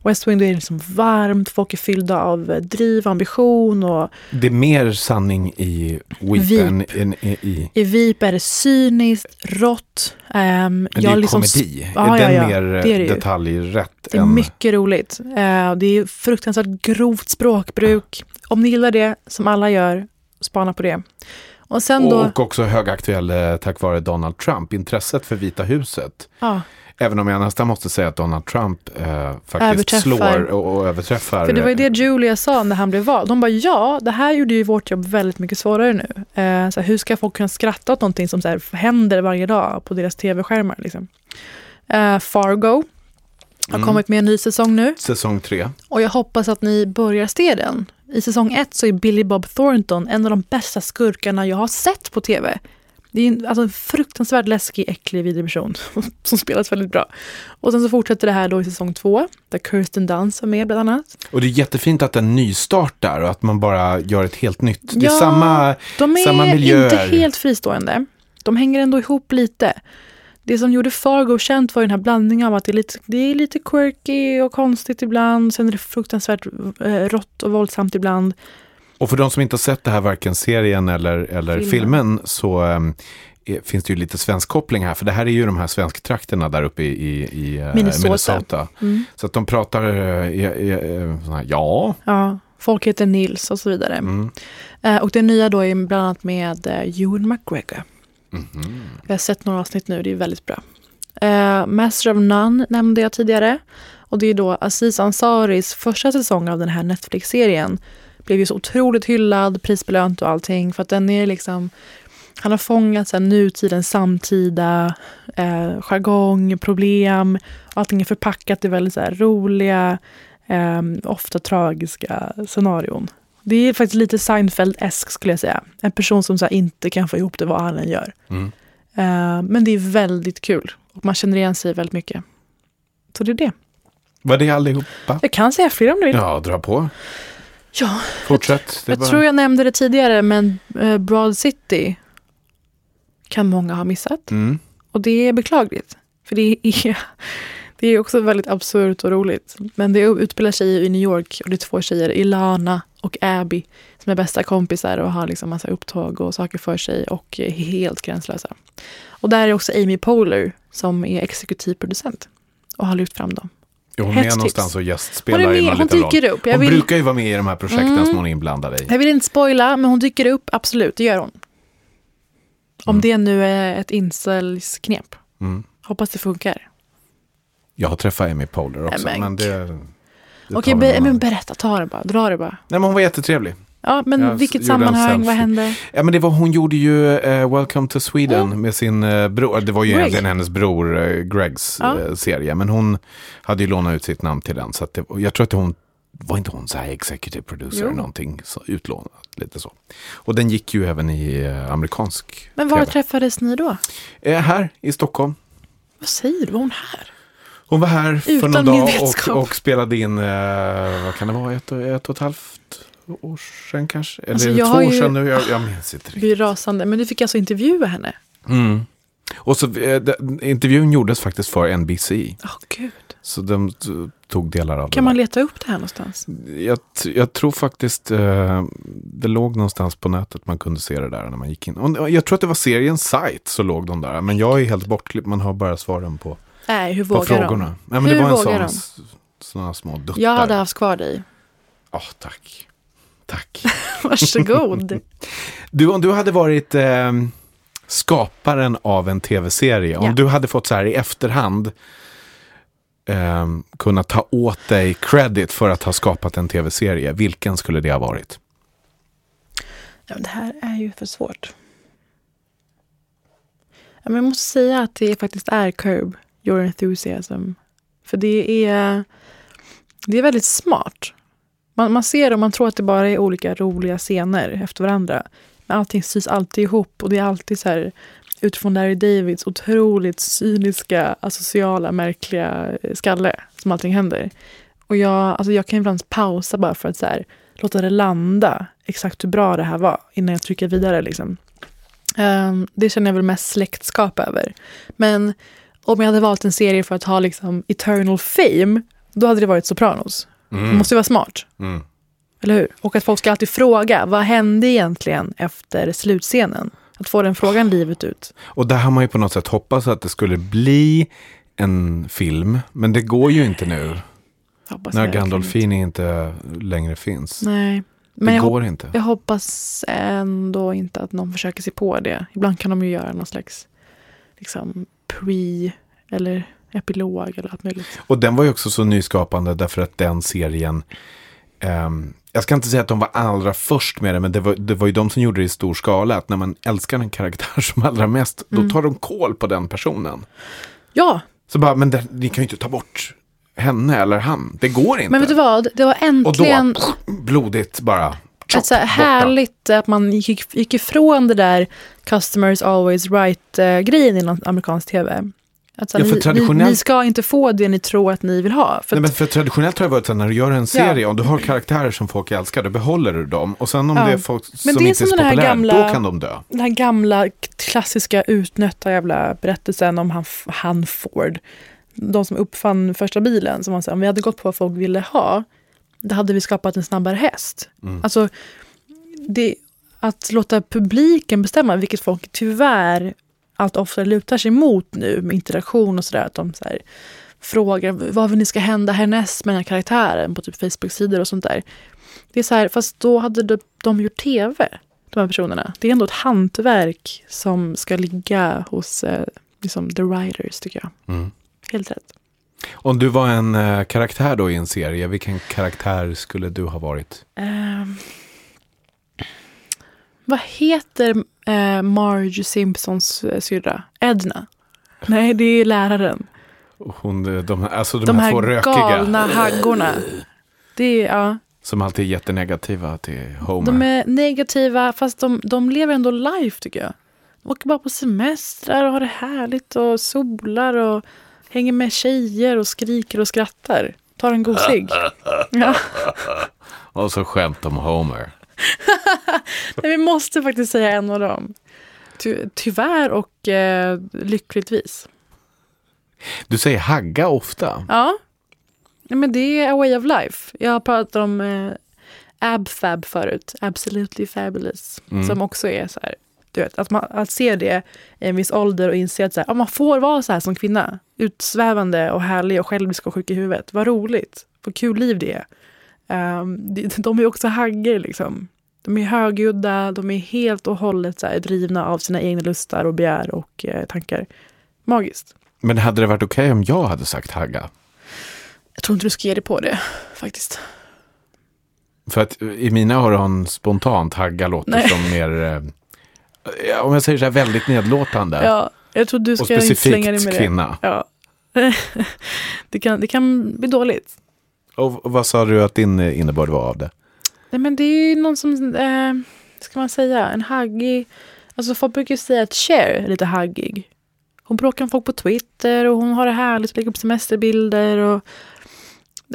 West Wing det är liksom varmt, folk är fyllda av eh, driv, ambition och Det är mer sanning i Weep än än i... i VIP är det cyniskt, rått. ehm, men det är liksom komedi. Ja, är den ja, ja. mer Det är det ju. detaljrätt Det är än... mycket roligt. Eh, det är fruktansvärt grovt språkbruk. Om ni gillar det, som alla gör, spana på det. Och sen då... Och också högaktuell eh, tack vare Donald Trump. Intresset för Vita huset. Ja, Även om jag nästan måste säga att Donald Trump eh, faktiskt slår och, och överträffar. för det var ju det Julia sa när han blev vald. De bara ja, det här gjorde ju vårt jobb väldigt mycket svårare nu. Eh, så här, hur ska folk kunna skratta åt någonting som så här, händer varje dag på deras tv-skärmar? Liksom. Eh, Fargo har Mm. kommit med en ny säsong nu. Säsong tre. Och jag hoppas att ni börjar se den. I säsong ett så är Billy Bob Thornton en av de bästa skurkarna jag har sett på tv. Det är en, alltså en fruktansvärt läskig, äcklig, vidrig person som spelas väldigt bra. Och sen så fortsätter det här då i säsong två, där Kirsten Dunst är med bland annat. Och det är jättefint att en nystart där och att man bara gör ett helt nytt. Det är Ja, samma... De är Samma miljöer. inte helt fristående. De hänger ändå ihop lite. Det som gjorde Fargo känt var den här blandningen av att det är lite, det är lite quirky och konstigt ibland. Sen är det fruktansvärt eh, rått och våldsamt ibland. Och för de som inte har sett det här, varken serien eller, eller Filmen. filmen, så är, finns det ju lite svensk koppling här. För det här är ju de här svensktrakterna där uppe i, i, i eh, Minnesota. Minnesota. Mm. Så att de pratar, eh, sån här, ja, Ja, Folk heter Nils och så vidare. Mm. Och det nya då är bland annat med Ewan McGregor. Mhm. Jag har sett några avsnitt nu, det är väldigt bra. Eh, Master of None nämnde jag tidigare. Och det är då Aziz Ansaris första säsong av den här Netflix-serien. Blev ju så otroligt hyllad, prisbelönt och allting. För att den är liksom, han har fångat så här, nutidens samtida eh, jargong, problem. Allting är förpackat i väldigt så här, roliga, eh, ofta tragiska scenarion. Det är faktiskt lite Seinfeld-esk skulle jag säga. En person som så inte kan få ihop det vad han än gör. Mm. Eh, men det är väldigt kul. Och man känner igen sig väldigt mycket. Så det är det. Var det allihopa? Jag kan säga fler om du vill. Ja, dra på. Ja, Fortsätt. Det jag var- tror jag nämnde det tidigare, men eh, Broad City kan många ha missat. Mm. Och det är beklagligt. För det är, det är också väldigt absurt och roligt. Men det utspelar sig i New York och det är två tjejer, Ilana och Abby, som är bästa kompisar och har liksom massa upptåg och saker för sig och är helt gränslösa. Och där är också Amy Poehler som är exekutiv producent och har lyft fram dem. Är hon Hett med någonstans och Hon, gästspelar är i med, hon dyker upp. Jag Hon vill, brukar ju vara med i de här projekten Mm. som hon är inblandad i. jag vill inte spoila, men hon dyker upp, absolut, det gör hon. Om Mm. det nu är ett incelsknep. Mm. Hoppas det funkar. Jag har träffat Amy Poehler också, men men det... Okej, be, men berätta, ta det bara, dra det bara. Nej, men hon var jättetrevlig. Ja, men Jag vilket sammanhang, vad hände? Ja, men det var, hon gjorde ju eh, Welcome to Sweden med sin uh, bror. Det var ju Greg. egentligen hennes bror eh, Gregs Ja. serie. Men hon hade ju lånat ut sitt namn till den. Så det, jag tror att hon, var inte hon så här executive producer Jo. eller någonting så, utlånat? Lite så. Och den gick ju även i amerikansk Men var TV. träffades ni då? Här i Stockholm. Vad säger du, var hon här? Hon var här för någon dag och, och spelade in, eh, vad kan det vara, ett, ett och ett halvt år sedan kanske? Eller Alltså, det två år sedan nu? Jag, jag minns inte riktigt. Vi är rasande, men du fick alltså intervjua henne? Mm. Och så, eh, intervjun gjordes faktiskt för NBC. Åh gud. Så de tog delar av Kan det. man där. leta upp det här någonstans? Jag, jag tror faktiskt eh, det låg någonstans på nätet man kunde se det där när man gick in. Och jag tror att det var seriens sajt så låg de där. Men jag är helt bortklippt, man har bara svaren på, Nej, hur på vågar frågorna. de? Nej, men det Hur var en vågar sån, de? såna små duttar. Jag hade haft kvar dig. Ja, tack. Tack. Varsågod. Du, om du hade varit eh, skaparen av en tv-serie, om Ja. du hade fått så här i efterhand eh, kunna ta åt dig credit för att ha skapat en tv-serie, vilken skulle det ha varit? ja, det här är ju för svårt. Ja, men jag måste säga att det faktiskt är Curb Your Enthusiasm. För det är, det är väldigt smart. Man, man ser och man tror att det bara är olika roliga scener efter varandra. Men allting sys alltid ihop och det är alltid så här utifrån Larry Davids otroligt cyniska, asociala, märkliga eh, skalle som allting händer. Och jag, alltså jag kan ibland pausa bara för att så här, låta det landa exakt hur bra det här var innan jag trycker vidare. Liksom. Um, det känner jag väl mest släktskap över. Men om jag hade valt en serie för att ha liksom eternal fame, då hade det varit Sopranos. Det måste ju vara smart, Mm. eller hur? Och att folk ska alltid fråga, vad hände egentligen efter slutscenen? Att få den frågan livet ut. Och där har man ju på något sätt hoppats att det skulle bli en film, men det går ju inte nu Hoppas när Gandolfini inte längre finns. Nej, det men hop- går inte. jag hoppas ändå inte att någon försöker sig på det. Ibland kan de ju göra någon slags liksom, pre eller epilog eller allt möjligt. Och den var ju också så nyskapande därför att den serien, ehm, jag ska inte säga att de var allra först med det, men det var, det var ju de som gjorde det i stor skala. Att när man älskar en karaktär som allra mest, Mm. då tar de koll på den personen. Ja, Så bara, men det, ni kan ju inte ta bort henne eller han. Det går inte. men vet du vad? Det var Och då, äntligen blodigt bara. Ett så här härligt att man gick, gick ifrån det där customers always right-grejen inom amerikansk tv. Att så här, Ja, ni, traditionellt- ni, ska inte få det ni tror att ni vill ha. För Nej, men för traditionellt har det varit så när du gör en serie och du har karaktärer som folk älskar, då behöver du dem. Och sen om Ja. det är folk Men som är inte är så populära, gamla- då kan de dö. den här gamla klassiska utnötta jävla berättelsen om han, han Ford. De som uppfann första bilen. Som så här, om vi hade gått på vad folk ville ha, då hade vi skapat en snabbare häst. Mm. Alltså, det, att låta publiken bestämma, vilket folk tyvärr allt oftare lutar sig mot nu med interaktion och sådär. Att de så här, frågar vad vill ni ska hända härnäst med den här karaktären på typ Facebook-sidor och sånt där. Det är så här, fast då hade de, de gjort tv, de här personerna. Det är ändå ett hantverk som ska ligga hos eh, liksom the writers, tycker jag. Mm. Helt rätt. Om du var en eh, karaktär då i en serie, vilken karaktär skulle du ha varit? Ehm, vad heter eh, Marge Simpsons eh, syrra? Edna? Nej, det är läraren. Hon, eh, de, alltså de, De här två här rökiga galna haggorna. Det är, ja. som alltid är jättenegativa till Homer. De är negativa, fast de, de lever ändå life tycker jag. De åker bara på semestrar och har det härligt och solar och hänger med tjejer och skriker och skrattar. Tar en god cigg. Ja. Och så skämt om Homer. Nej, vi måste faktiskt säga en av dem. Ty, tyvärr och eh, lyckligtvis. Du säger hagga ofta. Ja, Nej, men det är a way of life. Jag har pratat om eh, abfab förut, absolutely fabulous. Mm. Som också är så här, du vet, att, man, att se det i en viss ålder och inse att så här, ja, man får vara så här som kvinna. Utsvävande och härlig och självisk och sjuk i huvudet. Vad roligt, vad kul liv det är. Um, de, de är också haggor liksom. De är högljudda, de är helt och hållet så här, drivna av sina egna lustar och begär och eh, tankar. Magiskt. Men hade det varit okej om jag hade sagt hagga? Jag tror inte du ska ge dig på det faktiskt. För att i mina öron spontant hagga låter Nej. som mer, eh, om jag säger så här, väldigt nedlåtande. Ja, jag tror du ska inte slänga dig med det. kvinna. Ja. det, kan, det kan bli dåligt. Och vad sa du att din innebörd var av det? Nej, men det är ju någon som, eh, ska man säga, en haggig... Alltså folk brukar ju säga att Cher är lite haggig. Hon bråkar med folk på Twitter och hon har det härligt och lägger upp semesterbilder. Och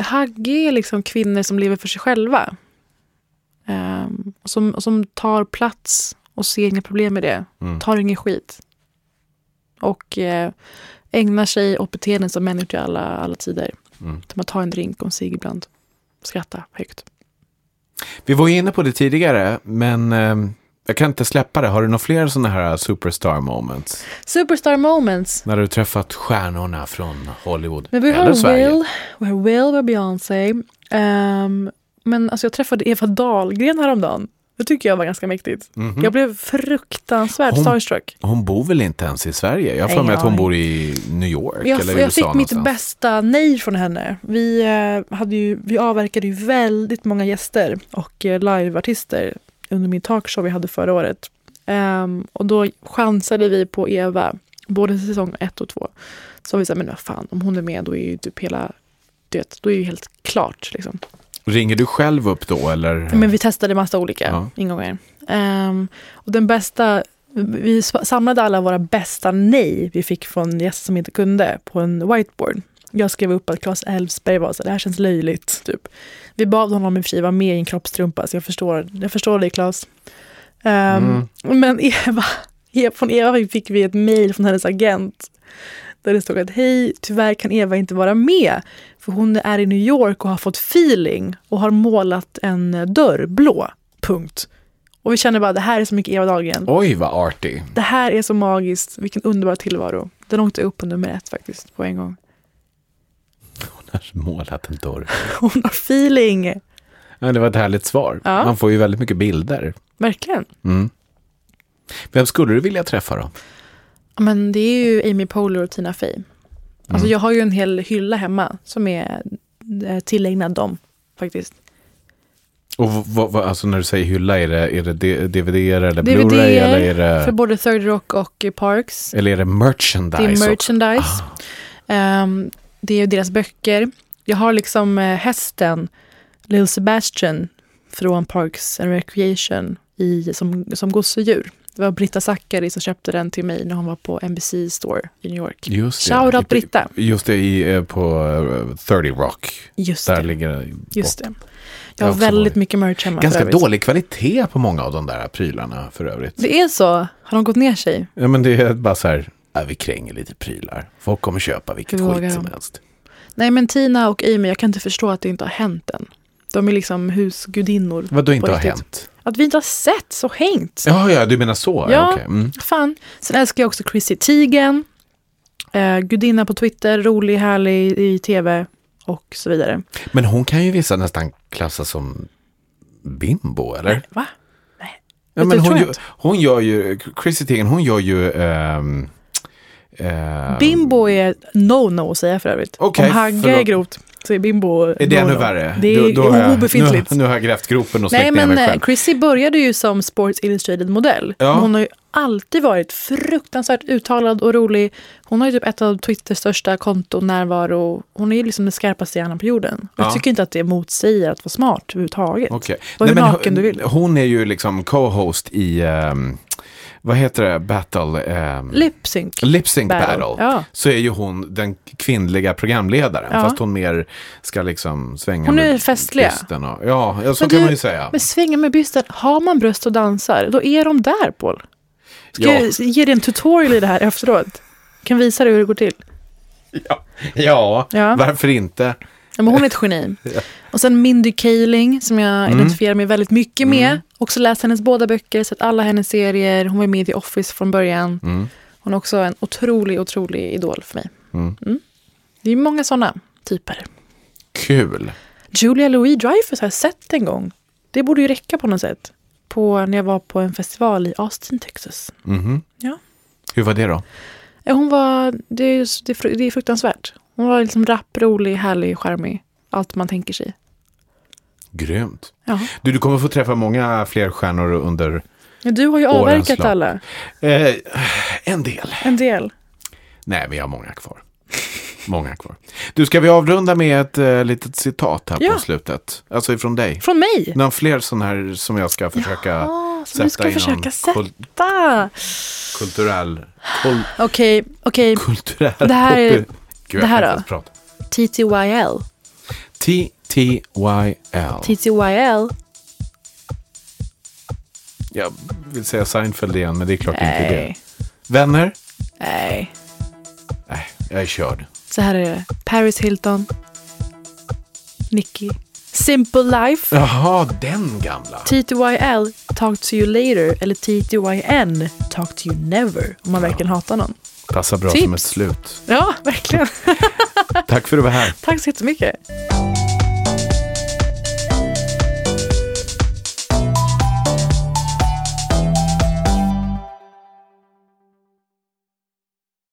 haggig är liksom kvinnor som lever för sig själva. Och som, och som tar plats och ser inga problem med det. Mm. Tar ingen skit. Och eh, ägnar sig åt beteenden som människor i alla, alla tider. Mm. Som att ta en drink och en cigg ibland. Skratta högt. Vi var ju inne på det tidigare, men eh, jag kan inte släppa det. Har du några fler sådana här superstar moments? Superstar moments. När du träffat stjärnorna från Hollywood Men vi har eller Sverige? Will, vi har Will, vi har Beyoncé. Ehm, men alltså jag träffade Eva Dahlgren häromdagen. Det tycker jag var ganska mäktigt. Mhm. Jag blev fruktansvärt Hon- starstruck. Hon bor väl inte ens i Sverige? Jag har för mig att hon jag- bor i New York Jag, eller jag USA fick mitt någonstans. bästa nej från henne. Vi, eh, hade ju, vi avverkade ju väldigt många gäster och eh, liveartister under min talkshow vi hade förra året. Ehm, och då chansade vi på Eva, både säsong ett och två. Så vi sa, men vad fan, om hon är med då är ju typ hela, du vet, då är ju helt klart. Liksom. Ringer du själv upp då eller? Men vi testade massa olika Ja. ingångar. Ehm, och den bästa, vi samlade alla våra bästa nej vi fick från gäster som inte kunde på en whiteboard. Jag skrev upp att Claes Elfsberg var så det här känns löjligt. Typ. Vi bad honom i och för sig vara med i en kroppstrumpa, så jag förstår, jag förstår dig Claes. Ehm, Men Eva, från Eva fick vi ett mejl från hennes agent. Där det stod att hej, tyvärr kan Eva inte vara med. För hon är i New York och har fått feeling och har målat en dörr blå. Punkt. Och vi känner bara det här är så mycket Eva Dahlgren. Oj, vad artig. Det här är så magiskt. Vilken underbar tillvaro. Den åkte upp på nummer ett faktiskt på en gång. Hon har målat en dörr. Hon har feeling. Ja, det var ett härligt svar. Ja. Man får ju väldigt mycket bilder. Verkligen. Mm. Vem skulle du vilja träffa då? Men det är ju Amy Poehler och Tina Fey. Alltså Mm. jag har ju en hel hylla hemma som är eh, tillägnad dem faktiskt. Och vad, vad, alltså när du säger hylla, är det, är det DVD eller Blu-ray eller är det, För både Third Rock och Parks. eller är det merchandise? Det är merchandise. Ehm, det är deras böcker. Jag har liksom eh, hästen Lil Sebastian från Parks and Recreation i, som, som gosedjur. Det var Britta Zackari som köpte den till mig när hon var på NBC Store i New York. Just det. Shout out Britta. Just det, i, eh, på eh, 30 Rock. Just Där det. ligger. Just det. Jag har väldigt varit- mycket merch hemma. Ganska dålig kvalitet på många av de där prylarna för övrigt. Det är så? Har de gått ner sig? Ja, men det är bara så här, ja, vi kränger lite prylar. Folk kommer köpa vilket vågar skit som de? helst. Nej men Tina och Amy, jag kan inte förstå att det inte har hänt än. De är liksom husgudinnor. Vad då inte har riktigt. hänt? Att vi inte har sett så hängt. Ja, ja, du menar så. Ja. okej. Mm. Fan. Sen älskar jag också Chrissy Teigen. Eh, gudinna på Twitter, rolig, härlig i tv och så vidare. Men hon kan ju vissa nästan klassas som bimbo, eller? Va? Ja, Det men hon, gör, hon gör ju, Chrissy Teigen, hon gör ju... ehm, ehm, Bimbo är no-no att säga för övrigt. Okej, Om hagga är grovt så är bimbo Är det ännu värre? Det är Då- då jag- obefintligt. Nu, nu har jag grävt gropen och Nej släckt ner mig eh, själv. Chrissy började ju som Sports Illustrated-modell. Ja. Hon har ju alltid varit fruktansvärt uttalad och rolig. Hon har ju typ ett av Twitters största konton närvaro. Hon är ju liksom den skarpaste hjärnan på jorden. Ja. Jag tycker inte att det motsäger att vara smart överhuvudtaget. Okej. Var men naken hon- du vill. Hon är ju liksom co-host i, ehm, vad heter det, battle? Um, Lip sync. Lip Sync Battle. Battle. Ja. Så är ju hon den kvinnliga programledaren. Ja. Fast hon mer ska liksom svänga Hon är med festlig. bysten Och, ja, ja, så Men kan du- man ju säga. Men svänga med bysten. Har man bröst och dansar, då är de där Paul. Ska Ja. jag ge dig en tutorial i det här efteråt? Kan visa dig hur det går till. Ja, ja, Ja. varför inte? Ja, men hon är ett geni. Och sen Mindy Kaling som jag Mm. identifierar mig väldigt mycket med. Också läst hennes båda böcker, sett alla hennes serier. Hon var med i The Office från början. Mm. Hon är också en otrolig, otrolig idol för mig. Mm. Det är många sådana typer. Kul. Julia Louis-Dreyfus har jag sett en gång. Det borde ju räcka på något sätt. På, när jag var på en festival i Austin, Texas. Mhm. Ja. Hur var det då? Hon var, det är, det är fruktansvärt. Hon var liksom rapp, rolig, härlig, charmig. Allt man tänker sig. Grymt. Ja. Du, du kommer få träffa många fler stjärnor under Men Du har ju avverkat lopp. alla. eh, en del. En del. Nej, vi har många kvar. Många kvar. Du, ska vi avrunda med ett uh, litet citat här Ja. på slutet? Alltså ifrån dig. Från mig. Någon fler sån här som jag ska försöka Ja, som du sätta ska försöka kul- sätta. kulturell... Kul, Okej, okej. kulturell... Det här är- Gud, det här då? TTYL. T-T-Y-L. TTYL. Jag vill säga Seinfeld igen, men det är klart inte det. Nej. Vänner? Nej. Nej, jag är körd. Så här är det. Paris Hilton. Nicky. Simple Life. Jaha, den gamla. TTYL. Talk to you later. Eller TTYN. Talk to you never. Om man verkligen hatar någon. Passar bra Tips. som ett slut. Ja, verkligen. Tack för att du var här. Tack så jättemycket.